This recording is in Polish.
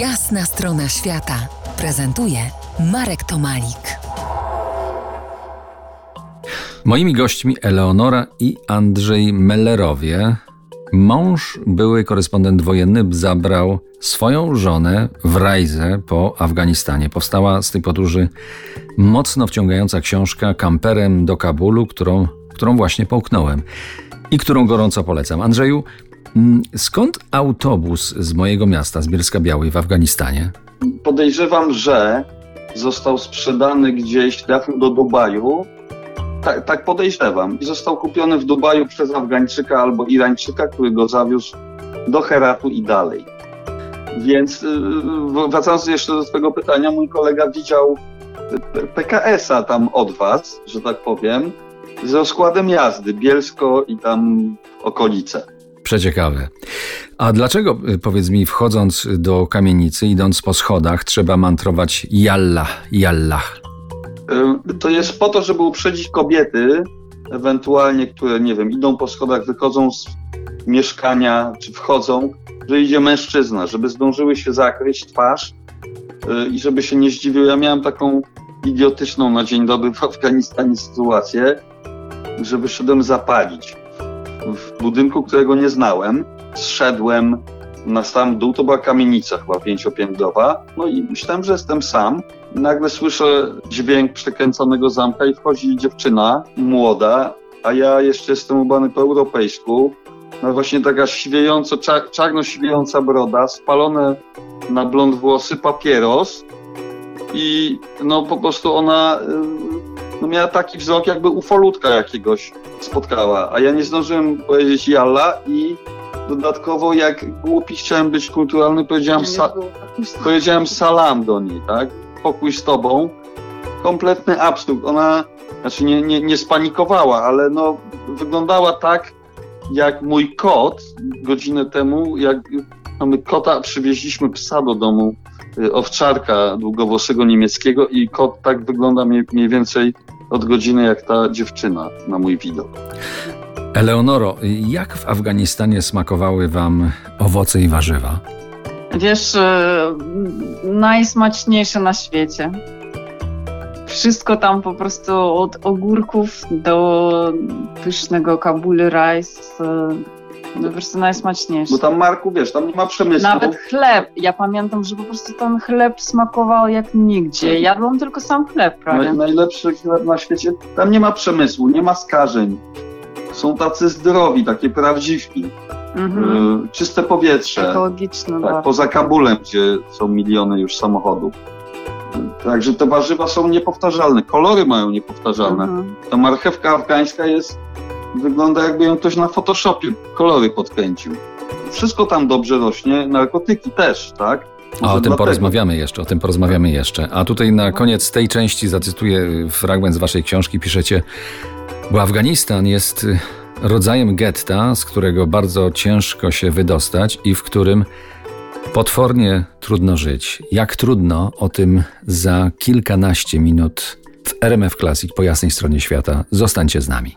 Jasna strona świata prezentuje Marek Tomalik. Moimi gośćmi Eleonora i Andrzej Mellerowie. Mąż, były korespondent wojenny, zabrał swoją żonę w rajzę po Afganistanie. Powstała z tej podróży mocno wciągająca książka Kamperem do Kabulu, którą, którą właśnie połknąłem i którą gorąco polecam. Andrzeju, skąd autobus z mojego miasta, z Bielska Białej w Afganistanie? Podejrzewam, że został sprzedany gdzieś, trafił do Dubaju. Tak, tak podejrzewam. I został kupiony w Dubaju przez Afgańczyka albo Irańczyka, który go zawiózł do Heratu i dalej. Więc yy, wracając jeszcze do tego pytania, mój kolega widział PKS-a tam od was, że tak powiem, z rozkładem jazdy Bielsko i tam okolice. Przeciekawe. A dlaczego, y, powiedz mi, wchodząc do kamienicy, idąc po schodach, trzeba mantrować Jalla, Jalla? Y, to jest po to, żeby uprzedzić kobiety, ewentualnie, które, nie wiem, idą po schodach, wychodzą z mieszkania, czy wchodzą, że idzie mężczyzna, żeby zdążyły się zakryć twarz y, i żeby się nie zdziwiły. Ja miałem taką idiotyczną na dzień dobry w Afganistanie sytuację, że wyszedłem zapalić w budynku, którego nie znałem. Zszedłem na sam dół, to była kamienica chyba pięciopiętrowa, no i myślałem, że jestem sam. Nagle słyszę dźwięk przekręconego zamka i wchodzi dziewczyna młoda, a ja jeszcze jestem ubrany po europejsku. No właśnie taka siwiejąco, czar czarno siwiejąca broda, spalone na blond włosy, papieros i no po prostu ona no miała taki wzrok, jakby ufolutka jakiegoś spotkała, a ja nie zdążyłem powiedzieć jalla i dodatkowo jak głupi chciałem być kulturalny, powiedziałem, sa powiedziałem salam do niej, tak? Pokój z tobą. Kompletny absurd. Ona, znaczy nie, nie, nie spanikowała, ale no wyglądała tak, jak mój kot godzinę temu, jak mamy kota, przywieźliśmy psa do domu, y, owczarka długowłosego niemieckiego i kot tak wygląda mniej, mniej więcej od godziny jak ta dziewczyna na mój widok. Eleonoro, jak w Afganistanie smakowały wam owoce i warzywa? Wiesz, e, najsmaczniejsze na świecie. Wszystko tam po prostu od ogórków do pysznego kabuli rice. No wiesz, co najsmaczniejsze. Bo tam Marku, wiesz, tam nie ma przemysłu. Nawet chleb. Ja pamiętam, że po prostu ten chleb smakował jak nigdzie. Jadłam tylko sam chleb prawie. Naj, najlepszy chleb na świecie. Tam nie ma przemysłu, nie ma skażeń. Są tacy zdrowi, takie prawdziwki. Mhm. Y, czyste powietrze. Ekologiczne Tak, poza Kabulem, gdzie są miliony już samochodów. Y, Także te warzywa są niepowtarzalne. Kolory mają niepowtarzalne. Mhm. Ta marchewka afgańska jest, wygląda jakby ją ktoś na Photoshopie kolory podkręcił. Wszystko tam dobrze rośnie, narkotyki też, tak? A o tym porozmawiamy jeszcze, o tym porozmawiamy jeszcze. A tutaj na koniec tej części zacytuję fragment z waszej książki. Piszecie, bo Afganistan jest y, rodzajem getta, z którego bardzo ciężko się wydostać i w którym potwornie trudno żyć. Jak trudno, o tym za kilkanaście minut w RMF Classic po jasnej stronie świata. Zostańcie z nami.